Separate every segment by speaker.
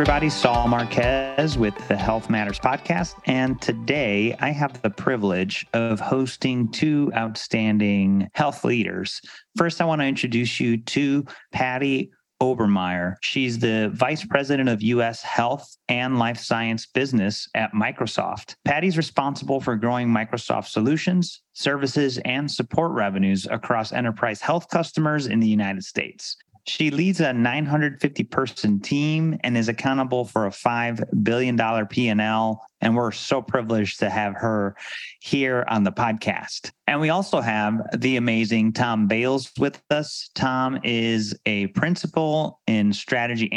Speaker 1: everybody. Saul Marquez with the Health Matters podcast. And today I have the privilege of hosting two outstanding health leaders. First, I want to introduce you to Patty Obermaier. She's the Vice President of U.S. Health and Life Science Business at Microsoft. Patty's responsible for growing Microsoft solutions, services, and support revenues across enterprise health customers in the United States. She leads a 950 person team and is accountable for a $5 billion P&L. And we're so privileged to have her here on the podcast. And we also have the amazing Thom Bales with us. Thom is a principal in Strategy&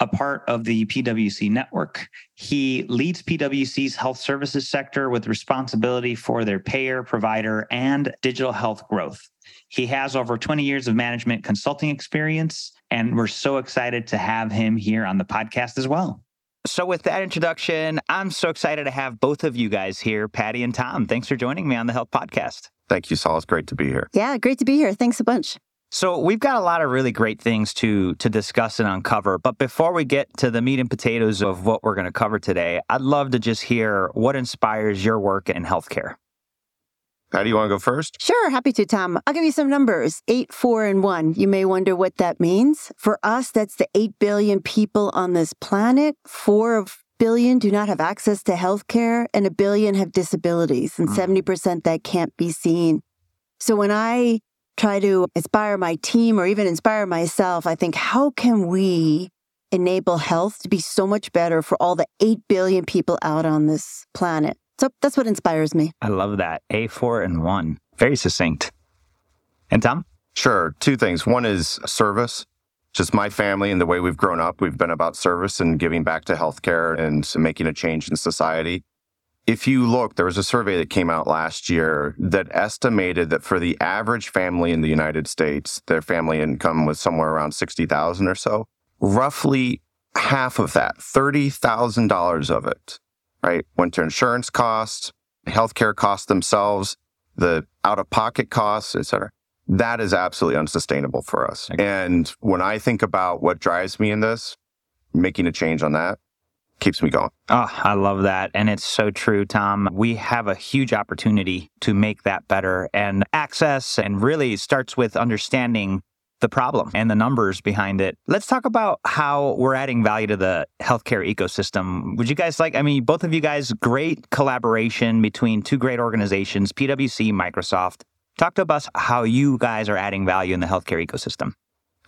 Speaker 1: a part of the PwC network. He leads PwC's health services sector with responsibility for their payer, provider, and digital health growth. He has over 20 years of management consulting experience, and we're so excited to have him here on the podcast as well. So, with that introduction, I'm so excited to have both of you guys here, Patty and Thom. Thanks for joining me on the Health Podcast.
Speaker 2: Thank you, Saul. It's great to be here.
Speaker 3: Yeah, great to be here. Thanks a bunch.
Speaker 1: So we've got a lot of really great things to to discuss and uncover. But before we get to the meat and potatoes of what we're going to cover today, I'd love to just hear what inspires your work in healthcare.
Speaker 2: How do you want to go first?
Speaker 3: Sure, happy to, Thom. I'll give you some numbers eight, four, and one. You may wonder what that means. For us, that's the 8 billion people on this planet. Four of billion do not have access to health care, and a billion have disabilities, and mm. 70% that can't be seen. So when I try to inspire my team or even inspire myself, I think, how can we enable health to be so much better for all the 8 billion people out on this planet? So that's what inspires me.
Speaker 1: I love that. A, four, and one. Very succinct. And Thom?
Speaker 2: Sure. Two things. One is service. Just my family and the way we've grown up, we've been about service and giving back to healthcare and making a change in society. If you look, there was a survey that came out last year that estimated that for the average family in the United States, their family income was somewhere around 60,000 or so. Roughly half of that, $30,000 of it right? Went to insurance costs, healthcare costs themselves, the out of pocket costs, et cetera. That is absolutely unsustainable for us. Okay. And when I think about what drives me in this, making a change on that keeps me going.
Speaker 1: Oh, I love that. And it's so true, Thom. We have a huge opportunity to make that better and access and really starts with understanding the problem and the numbers behind it. Let's talk about how we're adding value to the healthcare ecosystem. Would you guys like, I mean, both of you guys, great collaboration between two great organizations, PwC, Microsoft. Talk to us how you guys are adding value in the healthcare ecosystem.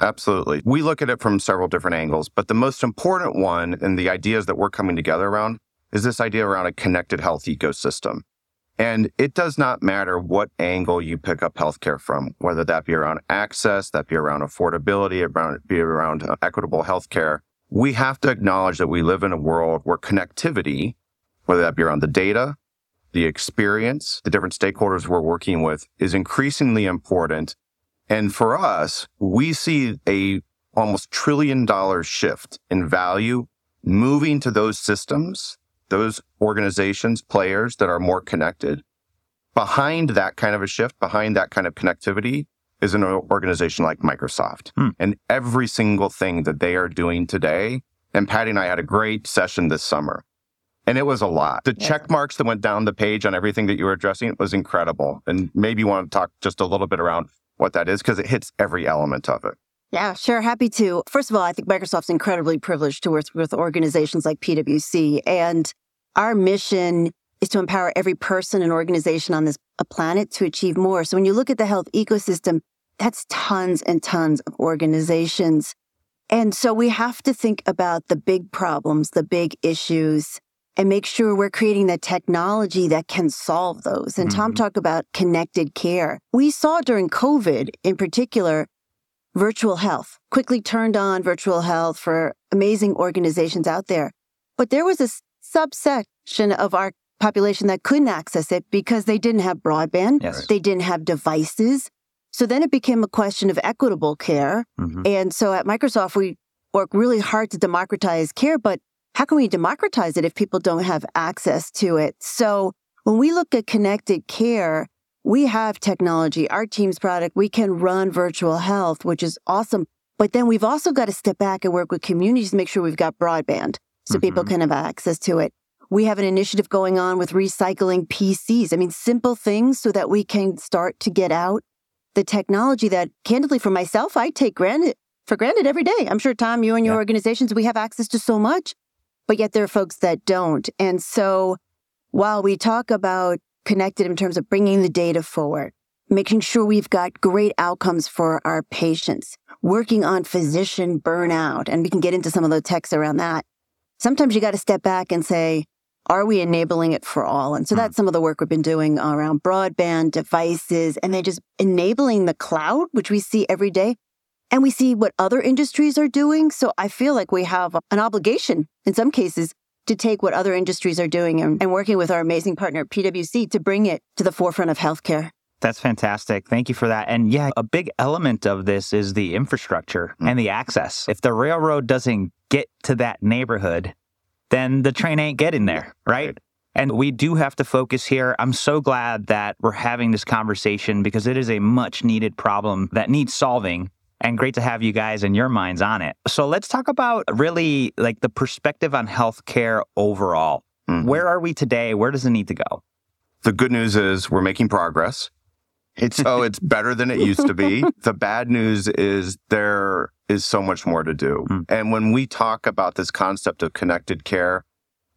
Speaker 2: Absolutely. We look at it from several different angles, but the most important one and the ideas that we're coming together around is this idea around a connected health ecosystem. And it does not matter what angle you pick up healthcare from, whether that be around access, that be around affordability, around, be around uh, equitable healthcare. We have to acknowledge that we live in a world where connectivity, whether that be around the data, the experience, the different stakeholders we're working with is increasingly important. And for us, we see a almost trillion dollar shift in value moving to those systems those organizations, players that are more connected. Behind that kind of a shift, behind that kind of connectivity is an organization like Microsoft. Hmm. And every single thing that they are doing today, and Patty and I had a great session this summer. And it was a lot. The yeah. check marks that went down the page on everything that you were addressing was incredible. And maybe you want to talk just a little bit around what that is because it hits every element of it.
Speaker 3: Yeah, sure. Happy to. First of all, I think Microsoft's incredibly privileged to work with organizations like PwC. And our mission is to empower every person and organization on this planet to achieve more. So when you look at the health ecosystem, that's tons and tons of organizations. And so we have to think about the big problems, the big issues, and make sure we're creating the technology that can solve those. And mm-hmm. Thom talked about connected care. We saw during COVID in particular, virtual health quickly turned on virtual health for amazing organizations out there. But there was a subsection of our population that couldn't access it because they didn't have broadband, yes. they didn't have devices. So then it became a question of equitable care. Mm-hmm. And so at Microsoft, we work really hard to democratize care, but how can we democratize it if people don't have access to it? So when we look at connected care, we have technology, our Teams product, we can run virtual health, which is awesome. But then we've also got to step back and work with communities to make sure we've got broadband so mm-hmm. people can have access to it. We have an initiative going on with recycling PCs. I mean, simple things so that we can start to get out the technology that, candidly, for myself, I take granted for granted every day. I'm sure, Thom, you and your yeah. organizations, we have access to so much, but yet there are folks that don't. And so while we talk about connected in terms of bringing the data forward, making sure we've got great outcomes for our patients, working on physician burnout, and we can get into some of the texts around that. Sometimes you got to step back and say, are we enabling it for all? And so that's hmm. some of the work we've been doing around broadband devices and then just enabling the cloud, which we see every day. And we see what other industries are doing. So I feel like we have an obligation in some cases to take what other industries are doing and, and working with our amazing partner, PwC, to bring it to the forefront of healthcare.
Speaker 1: That's fantastic. Thank you for that. And yeah, a big element of this is the infrastructure mm. and the access. If the railroad doesn't get to that neighborhood, then the train ain't getting there, right? And we do have to focus here. I'm so glad that we're having this conversation because it is a much needed problem that needs solving and great to have you guys and your minds on it. So let's talk about really like the perspective on healthcare overall. Mm-hmm. Where are we today? Where does it need to go?
Speaker 2: The good news is we're making progress. It's so it's better than it used to be. The bad news is there is so much more to do. Mm. And when we talk about this concept of connected care,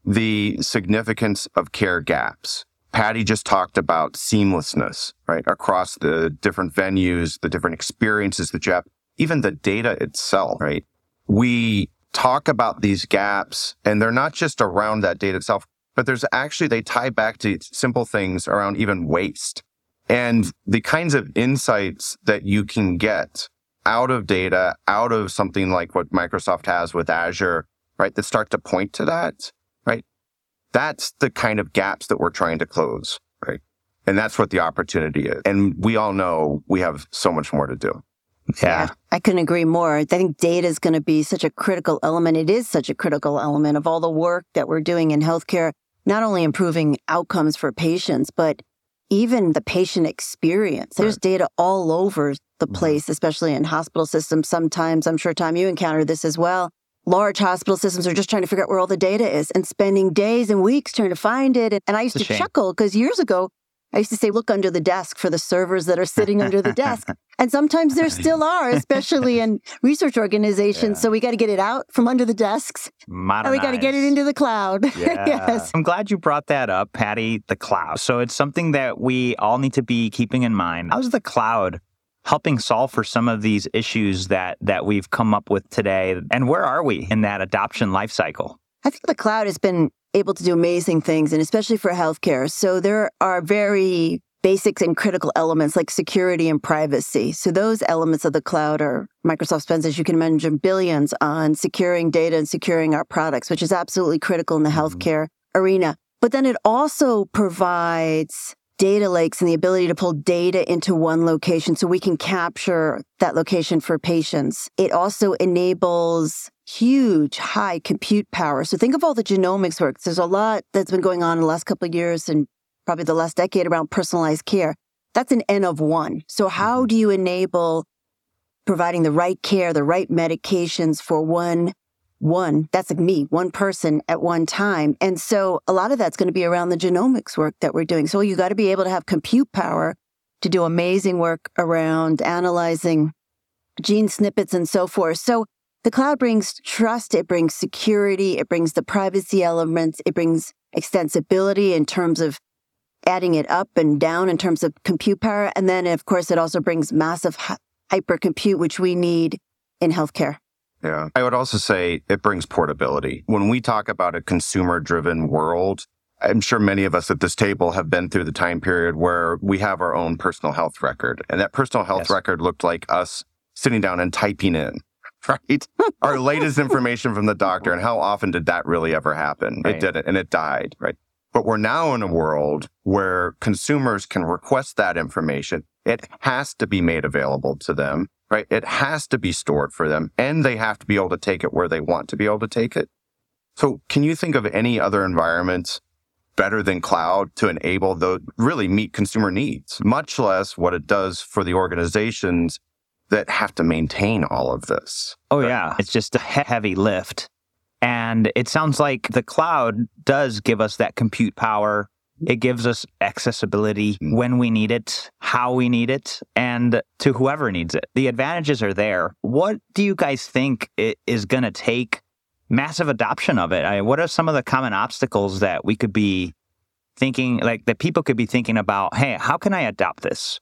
Speaker 2: the significance of care gaps. Patty just talked about seamlessness, right? Across the different venues, the different experiences that you have, even the data itself, right? We talk about these gaps and they're not just around that data itself, but there's actually, they tie back to simple things around even waste and the kinds of insights that you can get out of data, out of something like what Microsoft has with Azure, right, that start to point to that, right? That's the kind of gaps that we're trying to close, right? And that's what the opportunity is. And we all know we have so much more to do.
Speaker 3: Yeah. I couldn't agree more. I think data is going to be such a critical element. It is such a critical element of all the work that we're doing in healthcare, not only improving outcomes for patients, but even the patient experience. There's right. data all over the mm-hmm. place, especially in hospital systems. Sometimes, I'm sure, Thom, you encounter this as well. Large hospital systems are just trying to figure out where all the data is and spending days and weeks trying to find it. And, I used to shame. chuckle because years ago, I used to say, look under the desk for the servers that are sitting under the desk. And sometimes there still are, especially in research organizations. Yeah. So we got to get it out from under the desks. Modernize. And we got to get it into the cloud.
Speaker 1: Yeah. yes. I'm glad you brought that up, Patty, the cloud. So it's something that we all need to be keeping in mind. How's the cloud helping solve for some of these issues that that we've come up with today? And where are we in that adoption life cycle?
Speaker 3: I think the cloud has been able to do amazing things, and especially for healthcare. So there are very basics and critical elements like security and privacy. So those elements of the cloud are Microsoft spends, as you can imagine, billions on securing data and securing our products, which is absolutely critical in the mm-hmm. healthcare arena. But then it also provides data lakes and the ability to pull data into one location so we can capture that location for patients. It also enables huge high compute power. So think of all the genomics work. There's a lot that's been going on in the last couple of years and probably the last decade around personalized care. That's an N of one. So how mm-hmm. do you enable providing the right care, the right medications for one one, that's like me, one person at one time. And so a lot of that's going to be around the genomics work that we're doing. So you got to be able to have compute power to do amazing work around analyzing gene snippets and so forth. So the cloud brings trust, it brings security, it brings the privacy elements, it brings extensibility in terms of adding it up and down in terms of compute power. And then, of course, it also brings massive hypercompute, which we need in healthcare.
Speaker 2: Yeah. I would also say it brings portability. When we talk about a consumer driven world, I'm sure many of us at this table have been through the time period where we have our own personal health record. And that personal health yes. record looked like us sitting down and typing in, right? our latest information from the doctor. And how often did that really ever happen? Right. It didn't, and it died, right? But we're now in a world where consumers can request that information. It has to be made available to them, right? It has to be stored for them and they have to be able to take it where they want to be able to take it. So can you think of any other environments better than cloud to enable the really meet consumer needs, much less what it does for the organizations that have to maintain all of this.
Speaker 1: Oh, yeah. It's just a heavy lift. And it sounds like the cloud does give us that compute power. It gives us accessibility
Speaker 2: Mm.
Speaker 1: when we need it, how we need it, and to whoever needs it. The advantages are there. What do you guys think it is going to take massive adoption of it? I, what are some of the common obstacles that we could be thinking, like that people could be thinking about? Hey, how can I adopt this?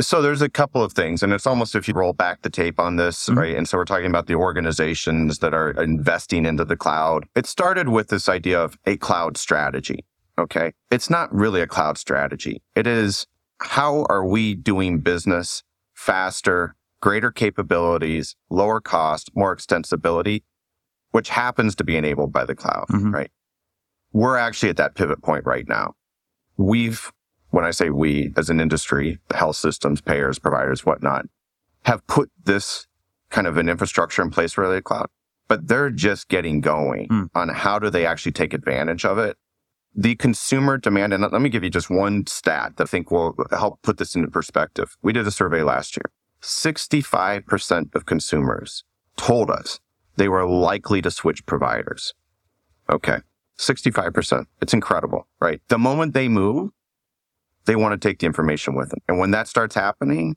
Speaker 2: So there's a couple of things, and it's almost if you roll back the tape on this,
Speaker 1: Mhm.
Speaker 2: right? And so we're talking about the organizations that are investing into the cloud. It started with this idea of a cloud strategy. Okay. It's not really a cloud strategy. It is how are we doing business faster, greater capabilities, lower cost, more extensibility, which happens to be enabled by the cloud,
Speaker 1: Mhm.
Speaker 2: right? We're actually at that pivot point right now. We've when I say we as an industry, health systems, payers, providers, whatnot, have put this kind of an infrastructure in place for the cloud, but they're just getting going
Speaker 1: Mm.
Speaker 2: on how do they actually take advantage of it. The consumer demand, and let me give you just one stat that I think will help put this into perspective. We did a survey last year. 65% of consumers told us they were likely to switch providers. Okay. 65%. It's incredible, right? The moment they move, they want to take the information with them. And when that starts happening,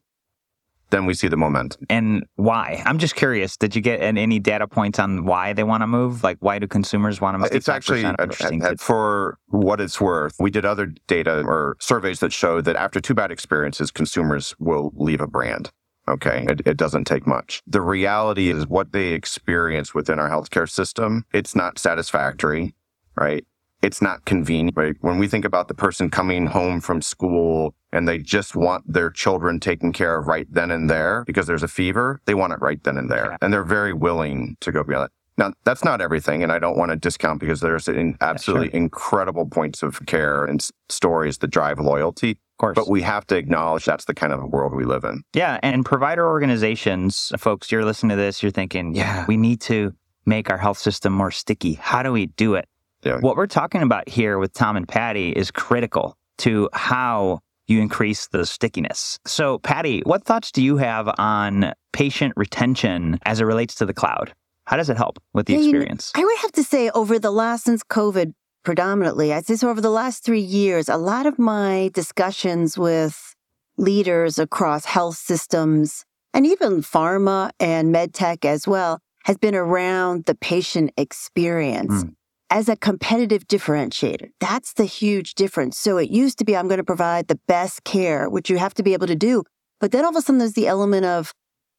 Speaker 2: then we see the momentum.
Speaker 1: and why? I'm just curious. Did you get any data points on why they want to move? Like, why do consumers want to move?
Speaker 2: It's actually,
Speaker 1: 65% interesting.
Speaker 2: for what it's worth, we did other data or surveys that showed that after two bad experiences, consumers will leave a brand. Okay. It, it doesn't take much. The reality is what they experience within our healthcare system, it's not satisfactory, right? It's not convenient, right? When we think about the person coming home from school and they just want their children taken care of right then and there because there's a fever, they want it right then and there.
Speaker 1: Yeah.
Speaker 2: And they're very willing to go beyond it. Now, that's not everything, and I don't want to discount because there's absolutely incredible points of care and s- stories that drive loyalty.
Speaker 1: of course.
Speaker 2: But we have to acknowledge that's the kind of world we live in.
Speaker 1: yeah, and provider organizations, folks, you're listening to this, you're thinking, yeah, we need to make our health system more sticky. How do we do it?
Speaker 2: Yeah.
Speaker 1: What we're talking about here with Thom and Patty is critical to how you increase the stickiness. So, Patty, what thoughts do you have on patient retention as it relates to the cloud? How does it help with the
Speaker 3: Yeah, you know,
Speaker 1: experience?
Speaker 3: I would have to say over the last, since COVID predominantly, I'd say so over the last three years, a lot of my discussions with leaders across health systems and even pharma and med tech as well has been around the patient experience
Speaker 1: Mm.
Speaker 3: As a competitive differentiator. That's the huge difference. So it used to be, I'm going to provide the best care, which you have to be able to do. But then all of a sudden there's the element of,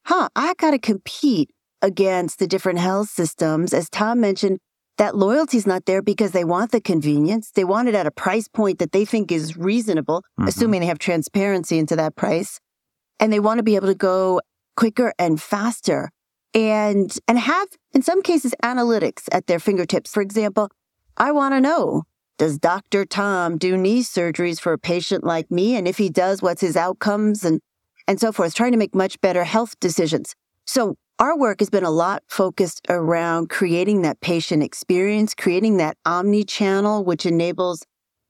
Speaker 3: huh, I got to compete against the different health systems. As Thom mentioned, that loyalty's not there because they want the convenience. They want it at a price point that they think is reasonable,
Speaker 1: Mhm.
Speaker 3: assuming they have transparency into that price. And they want to be able to go quicker and faster and and have in some cases analytics at their fingertips. For example, I want to know does Dr. Tom do knee surgeries for a patient like me and if he does what's his outcomes and and so forth, trying to make much better health decisions. So our work has been a lot focused around creating that patient experience, creating that omni channel, which enables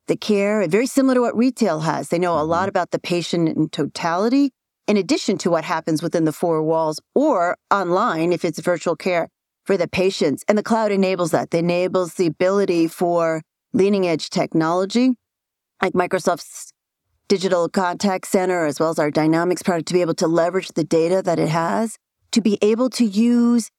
Speaker 3: the care, very similar to what retail has. They know a lot mm-hmm. about the patient in totality, in addition to what happens within the four walls or online if it's virtual care for the patients. And the cloud enables that. It enables the ability for leading edge technology like Microsoft's digital contact center, as well as our Dynamics product, to be able to leverage the data that it has, to be able to use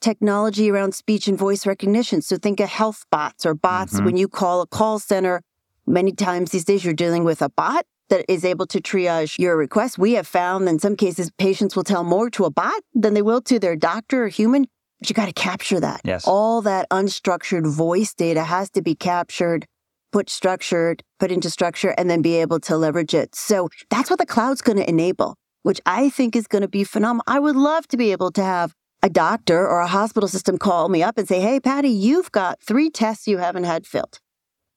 Speaker 3: technology around speech and voice recognition. So think of health bots or bots
Speaker 1: Mhm.
Speaker 3: when you call a call center. Many times these days, you're dealing with a bot that is able to triage your request. We have found in some cases, patients will tell more to a bot than they will to their doctor or human. But you got to capture that.
Speaker 1: Yes.
Speaker 3: All that unstructured voice data has to be captured, put structured, put into structure, and then be able to leverage it. So that's what the cloud's going to enable, which I think is going to be phenomenal. I would love to be able to have a doctor or a hospital system call me up and say, Hey, Patty, you've got three tests you haven't had filled.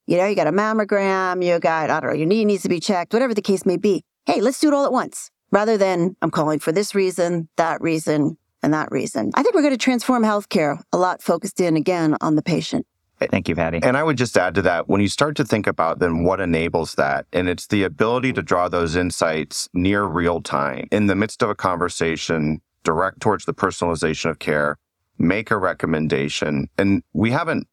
Speaker 3: You know, you got a mammogram, you got, I don't know, your knee needs to be checked, whatever the case may be. Hey, let's do it all at once rather than I'm calling for this reason, that reason, and that reason. I think we're going to transform healthcare a lot focused in again on the patient.
Speaker 1: Thank you, Patty.
Speaker 2: And I would just add to that when you start to think about then what enables that, and it's the ability to draw those insights near real time in the midst of a conversation direct towards the personalization of care, make a recommendation. And we haven't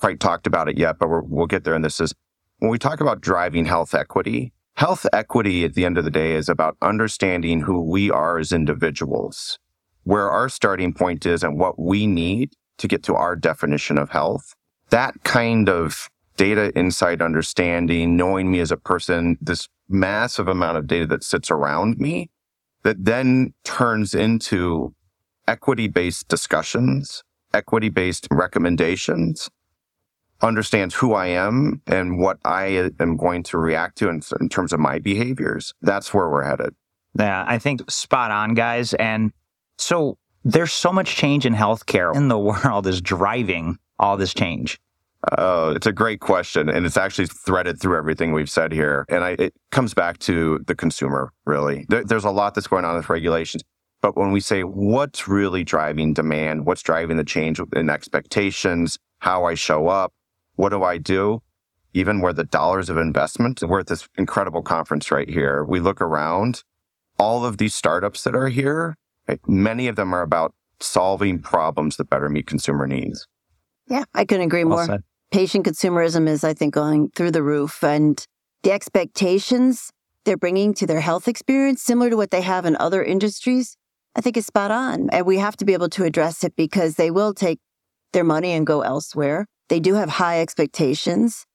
Speaker 2: quite talked about it yet, but we will get there. And this is when we talk about driving health equity, health equity at the end of the day is about understanding who we are as individuals, where our starting point is and what we need to get to our definition of health. That kind of data insight understanding, knowing me as a person, this massive amount of data that sits around me that then turns into equity based discussions, equity based recommendations, understands who I am and what I am going to react to in, in, terms of my behaviors. That's where we're headed.
Speaker 1: Yeah, I think spot on, guys. And so there's so much change in healthcare in the world is driving all this change.
Speaker 2: Oh, it's a great question. And it's actually threaded through everything we've said here. And I, it comes back to the consumer, really. There, there's a lot that's going on with regulations. But when we say what's really driving demand, what's driving the change in expectations, how I show up, what do I do? Even where the dollars of investment, we're at this incredible conference right here. We look around, all of these startups that are here, right, many of them are about solving problems that better meet consumer needs.
Speaker 3: Yeah, I couldn't agree well more. Said patient consumerism is, I think, going through the roof. And the expectations they're bringing to their health experience, similar to what they have in other industries, I think is spot on. And we have to be able to address it because they will take their money and go elsewhere. They do have high expectations.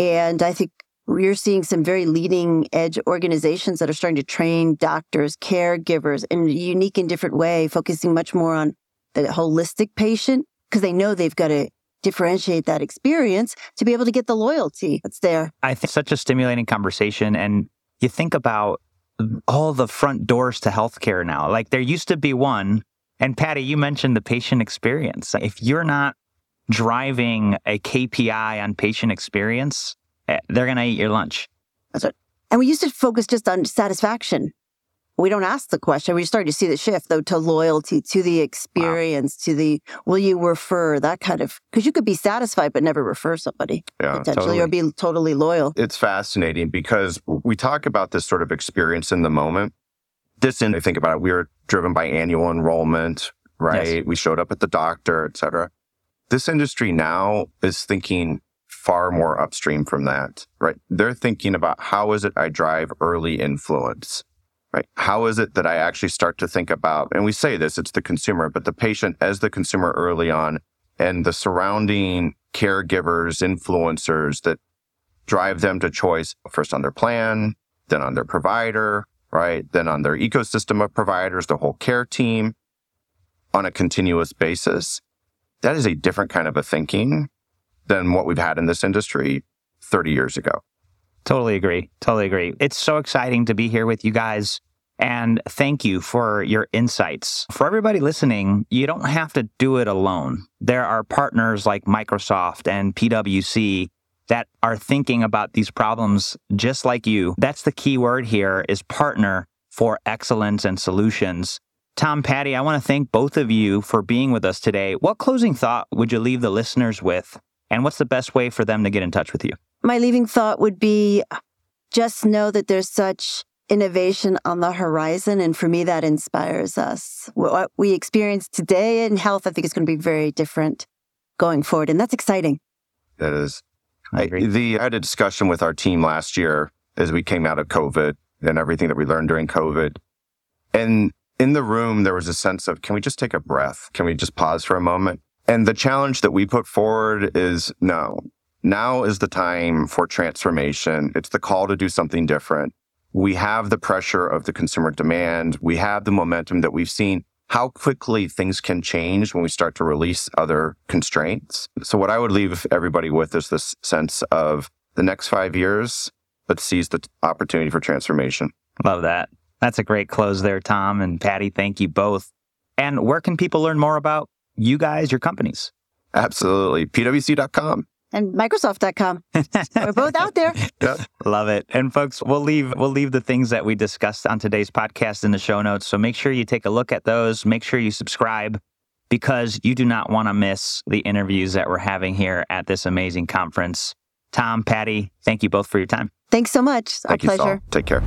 Speaker 3: And I think you're seeing some very leading edge organizations that are starting to train doctors, caregivers in a unique and different way, focusing much more on the holistic patient because they know they've got to differentiate that experience to be able to get the loyalty that's there.
Speaker 1: I think such a stimulating conversation. And you think about all the front doors to healthcare now. Like there used to be one. And Patty, you mentioned the patient experience. If you're not driving a KPI on patient experience, eh, they're going to eat your lunch.
Speaker 3: That's it. And we used to focus just on satisfaction we don't ask the question. We're starting to see the shift though to loyalty, to the experience, wow. to the will you refer, that kind of because you could be satisfied but never refer somebody yeah, potentially totally. or be totally loyal.
Speaker 2: It's fascinating because we talk about this sort of experience in the moment. This and I think about it, we were driven by annual enrollment, right? Yes. We showed up at the doctor, et cetera. This industry now is thinking far more upstream from that, right? They're thinking about how is it I drive early influence? right? How is it that I actually start to think about, and we say this, it's the consumer, but the patient as the consumer early on and the surrounding caregivers, influencers that drive them to choice first on their plan, then on their provider, right? Then on their ecosystem of providers, the whole care team on a continuous basis. That is a different kind of a thinking than what we've had in this industry 30 years ago.
Speaker 1: Totally agree. Totally agree. It's so exciting to be here with you guys. And thank you for your insights. For everybody listening, you don't have to do it alone. There are partners like Microsoft and PwC that are thinking about these problems just like you. That's the key word here is partner for excellence and solutions. Thom, Patty, I want to thank both of you for being with us today. What closing thought would you leave the listeners with? And what's the best way for them to get in touch with you?
Speaker 3: my leaving thought would be just know that there's such innovation on the horizon. And for me, that inspires us. What we experience today in health, I think is going to be very different going forward. And that's exciting.
Speaker 2: That is. I, agree. the, I had a discussion with our team last year as we came out of COVID and everything that we learned during COVID. And in the room, there was a sense of, can we just take a breath? Can we just pause for a moment? And the challenge that we put forward is no, now is the time for transformation. It's the call to do something different. We have the pressure of the consumer demand. We have the momentum that we've seen how quickly things can change when we start to release other constraints. So what I would leave everybody with is this sense of the next five years, let's seize the opportunity for transformation.
Speaker 1: Love that. That's a great close there, Thom and Patty. Thank you both. And where can people learn more about you guys, your companies?
Speaker 2: Absolutely. PwC.com
Speaker 3: and Microsoft.com. We're both out there.
Speaker 1: Yep. Love it. And folks, we'll leave we'll leave the things that we discussed on today's podcast in the show notes. So make sure you take a look at those. Make sure you subscribe because you do not want to miss the interviews that we're having here at this amazing conference. Thom, Patty, thank you both for your time.
Speaker 3: Thanks so much.
Speaker 2: Thank
Speaker 3: Our pleasure.
Speaker 2: Take care.